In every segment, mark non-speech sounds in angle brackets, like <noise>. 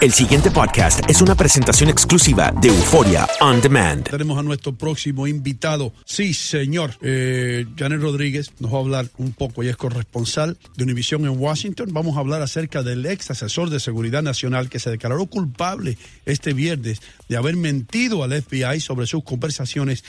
El siguiente podcast es una presentación exclusiva de Euforia On Demand. Tenemos a nuestro próximo invitado. Sí, señor. Eh, Janet Rodríguez nos va a hablar un poco, ella es corresponsal de Univisión en Washington. Vamos a hablar acerca del ex asesor de seguridad nacional que se declaró culpable este viernes de haber mentido al FBI sobre sus conversaciones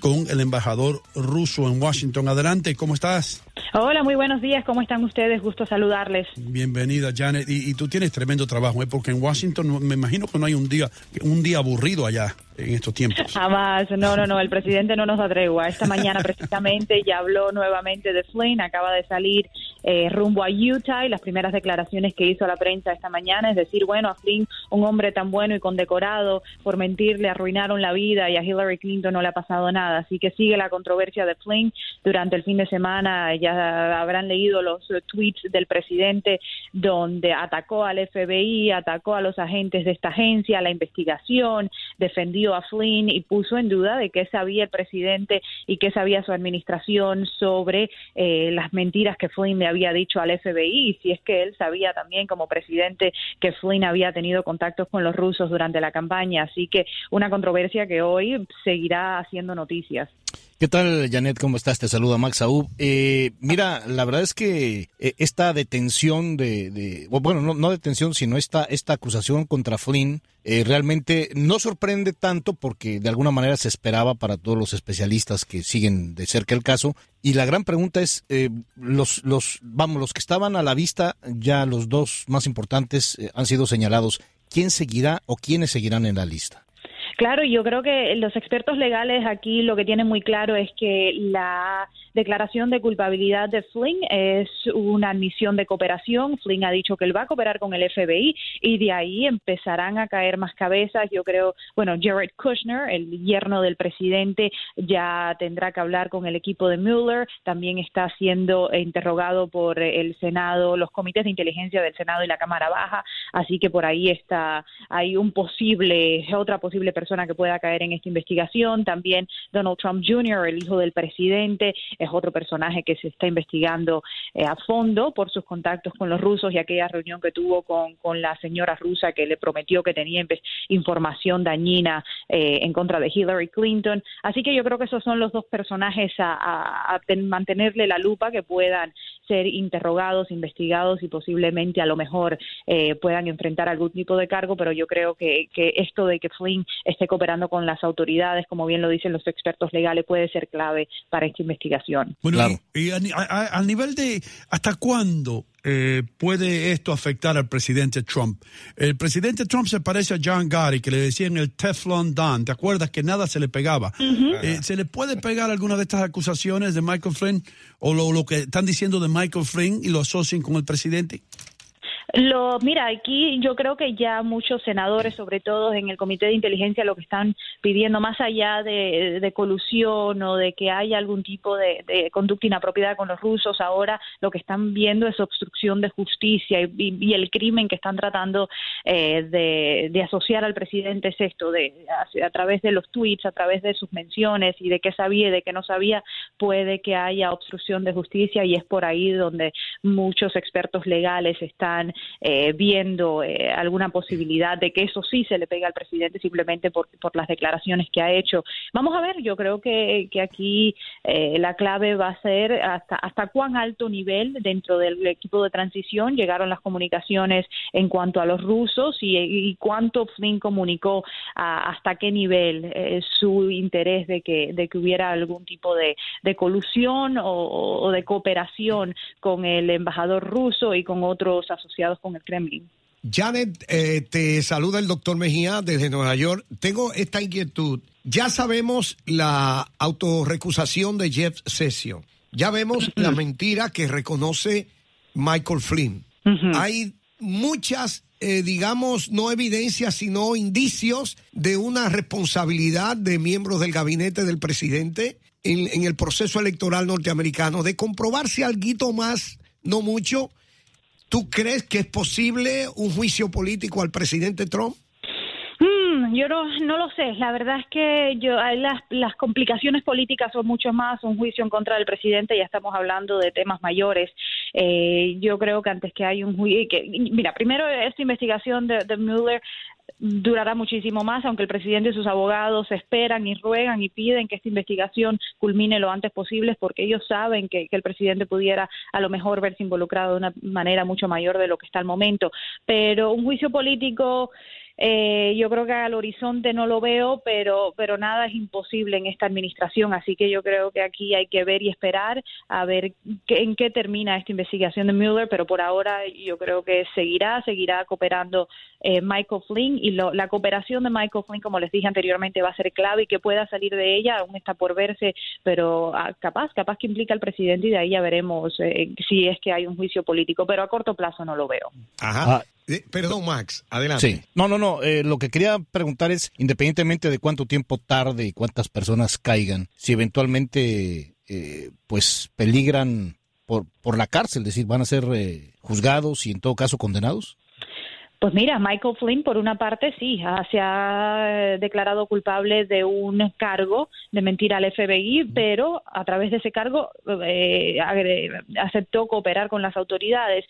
con el embajador ruso en Washington. Adelante, ¿cómo estás? Hola, muy buenos días. ¿Cómo están ustedes? Gusto saludarles. Bienvenida, Janet. Y, y tú tienes tremendo trabajo, ¿eh? porque en Washington me imagino que no hay un día, un día aburrido allá en estos tiempos. Jamás, no, no, no, el presidente no nos da tregua. Esta mañana precisamente ya habló nuevamente de Flynn, acaba de salir eh, rumbo a Utah y las primeras declaraciones que hizo la prensa esta mañana es decir, bueno, a Flynn, un hombre tan bueno y condecorado, por mentir le arruinaron la vida y a Hillary Clinton no le ha pasado nada. Así que sigue la controversia de Flynn. Durante el fin de semana ya habrán leído los tweets del presidente donde atacó al FBI, atacó a los agentes de esta agencia, la investigación, defendió a Flynn y puso en duda de qué sabía el presidente y qué sabía su administración sobre eh, las mentiras que Flynn le había dicho al FBI si es que él sabía también como presidente que Flynn había tenido contactos con los rusos durante la campaña. Así que una controversia que hoy seguirá haciendo noticias. ¿Qué tal, Janet? ¿Cómo estás? Te saluda Max Saúl. Eh, mira, la verdad es que eh, esta detención de, bueno, no, no detención, sino esta, esta acusación contra Flynn eh, realmente no sorprende tanto porque de alguna manera se esperaba para todos los especialistas que siguen de cerca el caso. Y la gran pregunta es, eh, los, los, vamos, los que estaban a la vista, ya los dos más importantes eh, han sido señalados. ¿Quién seguirá o quiénes seguirán en la lista? Claro, yo creo que los expertos legales aquí lo que tienen muy claro es que la declaración de culpabilidad de Flynn es una admisión de cooperación. Flynn ha dicho que él va a cooperar con el FBI y de ahí empezarán a caer más cabezas. Yo creo, bueno, Jared Kushner, el yerno del presidente, ya tendrá que hablar con el equipo de Mueller. También está siendo interrogado por el Senado, los comités de inteligencia del Senado y la Cámara Baja. Así que por ahí está, hay un posible, otra posible persona que pueda caer en esta investigación. También Donald Trump Jr., el hijo del presidente, es otro personaje que se está investigando eh, a fondo por sus contactos con los rusos y aquella reunión que tuvo con, con la señora rusa que le prometió que tenía información dañina eh, en contra de Hillary Clinton. Así que yo creo que esos son los dos personajes a, a- a ten- mantenerle la lupa que puedan ser interrogados, investigados y posiblemente a lo mejor eh, puedan enfrentar algún tipo de cargo, pero yo creo que, que esto de que Flynn esté cooperando con las autoridades, como bien lo dicen los expertos legales, puede ser clave para esta investigación. Bueno, y, y a, ni- a- a- al nivel de hasta cuándo eh, puede esto afectar al presidente Trump. El presidente Trump se parece a John Gotti, que le decían el Teflon Don. ¿Te acuerdas que nada se le pegaba? Eh, ¿Se le puede pegar alguna de estas acusaciones de Michael Flynn o lo, lo que están diciendo de Michael Flynn y lo asocian con el presidente? Lo, mira, aquí yo creo que ya muchos senadores, sobre todo en el Comité de Inteligencia, lo que están pidiendo, más allá de, colusión o de que haya algún tipo de, conducta inapropiada con los rusos, ahora lo que están viendo es obstrucción de justicia y, el crimen que están tratando eh, de, de asociar al presidente es esto, de a, a través de los tweets, a través de sus menciones y de qué sabía y de qué no sabía, puede que haya obstrucción de justicia y es por ahí donde muchos expertos legales están eh, viendo eh, alguna posibilidad de que eso sí se le pegue al presidente simplemente por, por las declaraciones que ha hecho. Vamos a ver, yo creo que, que aquí la clave va a ser hasta, hasta cuán alto nivel dentro del equipo de transición llegaron las comunicaciones en cuanto a los rusos y, cuánto Flynn comunicó hasta qué nivel su interés de que, de que hubiera algún tipo de, colusión o, de cooperación con el embajador ruso y con otros asociados con el Kremlin. Janet, eh, te saluda el doctor Mejía desde Nueva York. Tengo esta inquietud. Ya sabemos la autorrecusación de Jeff Sessions. Ya vemos la mentira que reconoce Michael Flynn. Hay muchas, eh, digamos, no evidencias, sino indicios de una responsabilidad de miembros del gabinete del presidente en, el proceso electoral norteamericano, de comprobarse algo más, no mucho. ¿Tú crees que es posible un juicio político al presidente Trump? Mm, yo no, no lo sé. La verdad es que yo las, las complicaciones políticas son mucho más un juicio en contra del presidente. Ya estamos hablando de temas mayores. Eh, yo creo que antes que hay un juicio, que, mira, primero esta investigación de, de Mueller durará muchísimo más, aunque el presidente y sus abogados esperan y ruegan y piden que esta investigación culmine lo antes posible, porque ellos saben que, el presidente pudiera a lo mejor verse involucrado de una manera mucho mayor de lo que está al momento. Pero un juicio político eh, yo creo que al horizonte no lo veo, pero, pero nada es imposible en esta administración. Así que yo creo que aquí hay que ver y esperar a ver en qué termina esta investigación de Mueller. Pero por ahora yo creo que seguirá, seguirá cooperando eh, Michael Flynn y la cooperación de Michael Flynn, como les dije anteriormente, va a ser clave y que pueda salir de ella aún está por verse, pero ah, capaz, capaz que implica al presidente y de ahí ya veremos eh, si es que hay un juicio político. Pero a corto plazo no lo veo. Ajá. Ah, eh, perdón, Max, adelante. Sí. No, no, no. Eh, lo que quería preguntar es, independientemente de cuánto tiempo tarde y cuántas personas caigan, si eventualmente, eh, pues, peligran por, por la cárcel, es decir, van a ser juzgados y en todo caso condenados. Pues mira, Michael Flynn, por una parte, sí, se ha declarado culpable de un cargo de mentir al FBI, pero a través de ese cargo aceptó cooperar con las autoridades.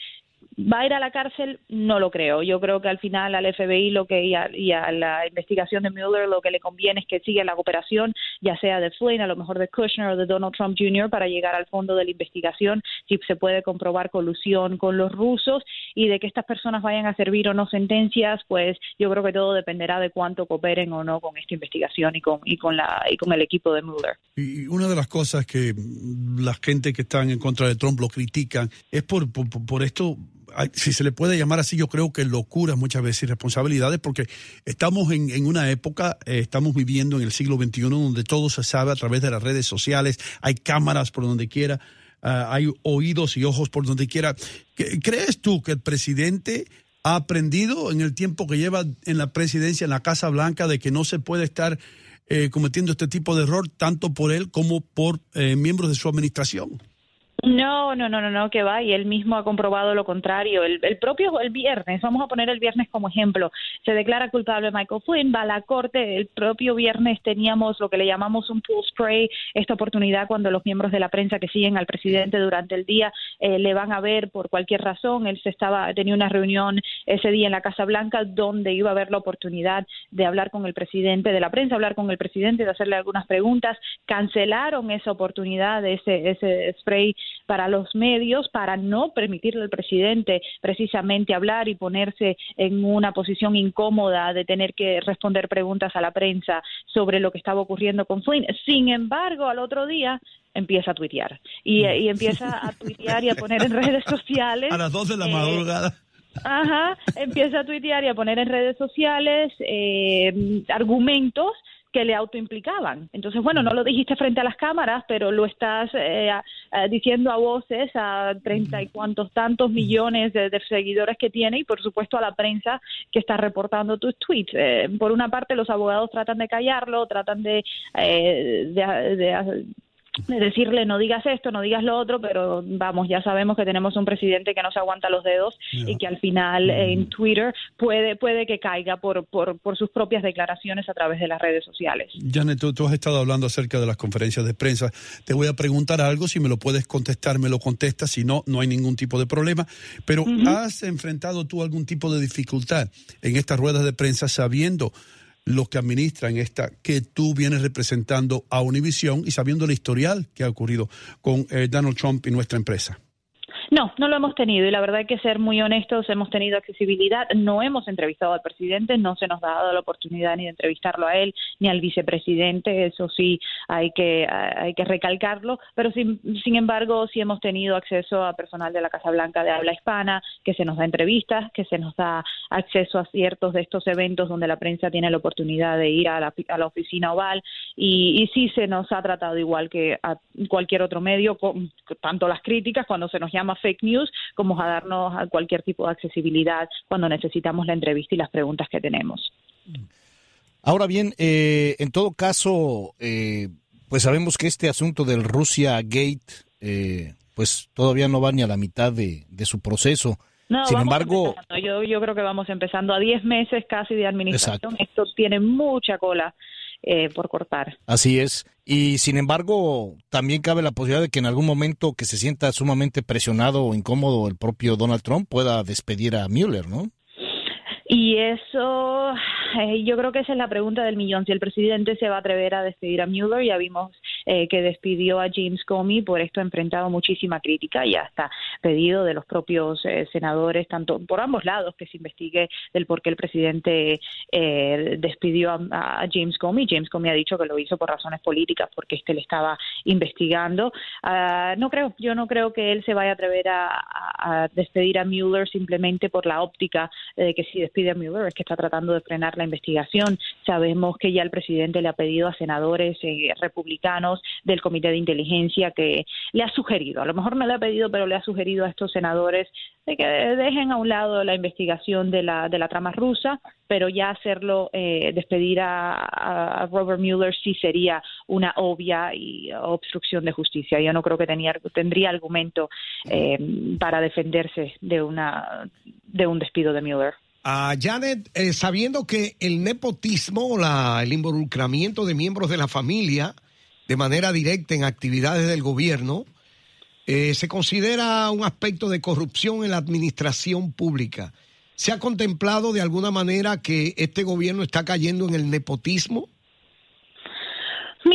¿Va a ir a la cárcel? No lo creo. Yo creo que al final al FBI lo que y a, la investigación de Mueller lo que le conviene es que siga la cooperación, ya sea de Flynn, a lo mejor de Kushner o de Donald Trump Jr. para llegar al fondo de la investigación, si se puede comprobar colusión con los rusos y de que estas personas vayan a servir o no sentencias, pues yo creo que todo dependerá de cuánto cooperen o no con esta investigación y con y con la y con el equipo de Mueller. Y una de las cosas que la gente que están en contra de Trump lo critican es por, por, por esto si se le puede llamar así, yo creo que locura muchas veces y responsabilidades, porque estamos en, una época, eh, estamos viviendo en el siglo XXI donde todo se sabe a través de las redes sociales, hay cámaras por donde quiera, ah, hay oídos y ojos por donde quiera. ¿Crees tú que el presidente ha aprendido en el tiempo que lleva en la presidencia, en la Casa Blanca, de que no se puede estar eh, cometiendo este tipo de error tanto por él como por eh, miembros de su administración? No, no, no, no, no, que va, y él mismo ha comprobado lo contrario. El, propio el viernes, vamos a poner el viernes como ejemplo, se declara culpable Michael Flynn, va a la corte, el propio viernes teníamos lo que le llamamos un pool spray, esta oportunidad cuando los miembros de la prensa que siguen al presidente durante el día eh, le van a ver por cualquier razón, él se estaba, tenía una reunión ese día en la Casa Blanca donde iba a haber la oportunidad de hablar con el presidente de la prensa, hablar con el presidente, de hacerle algunas preguntas, cancelaron esa oportunidad, ese, ese spray para los medios para no permitirle al presidente precisamente hablar y ponerse en una posición incómoda de tener que responder preguntas a la prensa sobre lo que estaba ocurriendo con Flynn. Sin embargo, al otro día empieza a tuitear y, mm. empieza a tuitear y a poner en redes sociales. <laughs> A las dos de la eh, madrugada. Ajá, empieza a tuitear y a poner en redes sociales eh, argumentos que le autoimplicaban. Entonces, bueno, no lo dijiste frente a las cámaras, pero lo estás eh, diciendo a voces a treinta y cuantos tantos millones de, seguidores que tiene y, por supuesto, a la prensa que está reportando tus tweets. Eh, por una parte, los abogados tratan de callarlo, tratan de, eh, de de decirle no digas esto, no digas lo otro, pero vamos, ya sabemos que tenemos un presidente que no se aguanta los dedos y que al final en Twitter puede, puede que caiga por, por, por, sus propias declaraciones a través de las redes sociales. Janet, tú, tú, has estado hablando acerca de las conferencias de prensa. Te voy a preguntar algo, si me lo puedes contestar, me lo contestas, si no, no hay ningún tipo de problema. Pero ¿has enfrentado tú algún tipo de dificultad en estas ruedas de prensa sabiendo los que administran esta, que tú vienes representando a Univision y sabiendo el historial que ha ocurrido con eh, Donald Trump y nuestra empresa. No, no lo hemos tenido y la verdad hay que ser muy honestos, hemos tenido accesibilidad, no hemos entrevistado al presidente, no se nos ha dado la oportunidad ni de entrevistarlo a él ni al vicepresidente, eso sí hay que hay que recalcarlo, pero sin, sin embargo sí hemos tenido acceso a personal de la Casa Blanca de habla hispana, que se nos da entrevistas, que se nos da acceso a ciertos de estos eventos donde la prensa tiene la oportunidad de ir a la, a la oficina oval y, y sí se nos ha tratado igual que a cualquier otro medio, con, tanto las críticas cuando se nos llama fake news como a darnos a cualquier tipo de accesibilidad cuando necesitamos la entrevista y las preguntas que tenemos. Ahora bien, eh, en todo caso, eh, pues sabemos que este asunto del Rusia Gate, eh, pues todavía no va ni a la mitad de, su proceso. Sin embargo, yo, yo creo que vamos empezando a 10 meses casi de administración. Esto tiene mucha cola eh, por cortar. Así es. Y sin embargo, también cabe la posibilidad de que en algún momento que se sienta sumamente presionado o incómodo el propio Donald Trump pueda despedir a Mueller, ¿no? Y eso, eh, <laughs> yo creo que esa es la pregunta del millón. Si el presidente se va a atrever a despedir a Mueller, ya vimos eh, que despidió a James Comey, por esto ha enfrentado muchísima crítica y hasta pedido de los propios eh, senadores, tanto por ambos lados, que se investigue del por qué el presidente despidió a, James Comey. James Comey ha dicho que lo hizo por razones políticas, porque este le estaba investigando. Ah, no creo, yo no creo que él se vaya a atrever a, a despedir a Mueller simplemente por la óptica de que si pide a Mueller es que está tratando de frenar la investigación. Sabemos que ya el presidente le ha pedido a senadores eh, republicanos del Comité de Inteligencia que le ha sugerido, a lo mejor no le ha pedido, pero le ha sugerido a estos senadores de que dejen a un lado la investigación de la, de la trama rusa, pero ya hacerlo, eh, despedir a, Robert Mueller sí sería una obvia y obstrucción de justicia. Yo no creo que tenía, tendría argumento eh, para defenderse de, una, de un despido de Mueller. A Janet, eh, sabiendo que el nepotismo, la, el involucramiento de miembros de la familia de manera directa en actividades del gobierno, eh, se considera un aspecto de corrupción en la administración pública. ¿Se ha contemplado de alguna manera que este gobierno está cayendo en el nepotismo?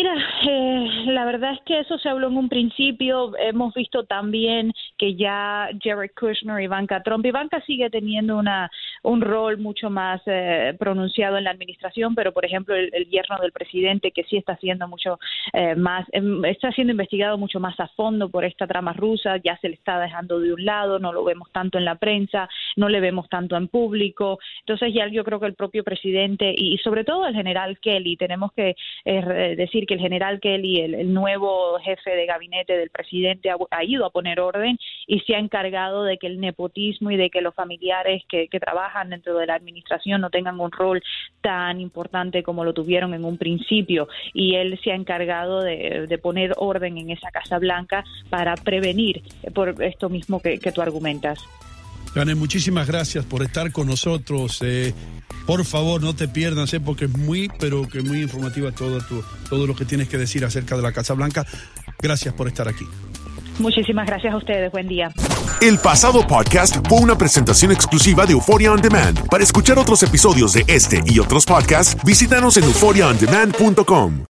Mira, eh, la verdad es que eso se habló en un principio. Hemos visto también que ya Jared Kushner, y Ivanka Trump, Ivanka sigue teniendo una un rol mucho más eh, pronunciado en la administración, pero por ejemplo el, yerno del presidente que sí está siendo mucho eh, más, em, está siendo investigado mucho más a fondo por esta trama rusa, ya se le está dejando de un lado, no lo vemos tanto en la prensa, no le vemos tanto en público. Entonces ya yo creo que el propio presidente y, sobre todo el general Kelly, tenemos que decir que el general Kelly, el, nuevo jefe de gabinete del presidente, ha, ido a poner orden y se ha encargado de que el nepotismo y de que los familiares que, trabajan dentro de la administración no tengan un rol tan importante como lo tuvieron en un principio. Y él se ha encargado de, poner orden en esa Casa Blanca para prevenir por esto mismo que, que tú argumentas. Janet, muchísimas gracias por estar con nosotros. Eh, por favor, no te pierdas, eh, porque es muy, pero que muy informativa todo, todo lo que tienes que decir acerca de la Casa Blanca. Gracias por estar aquí. Muchísimas gracias a ustedes. Buen día. El pasado podcast fue una presentación exclusiva de Euphoria On Demand. Para escuchar otros episodios de este y otros podcasts, visítanos en euphoriaondemand.com.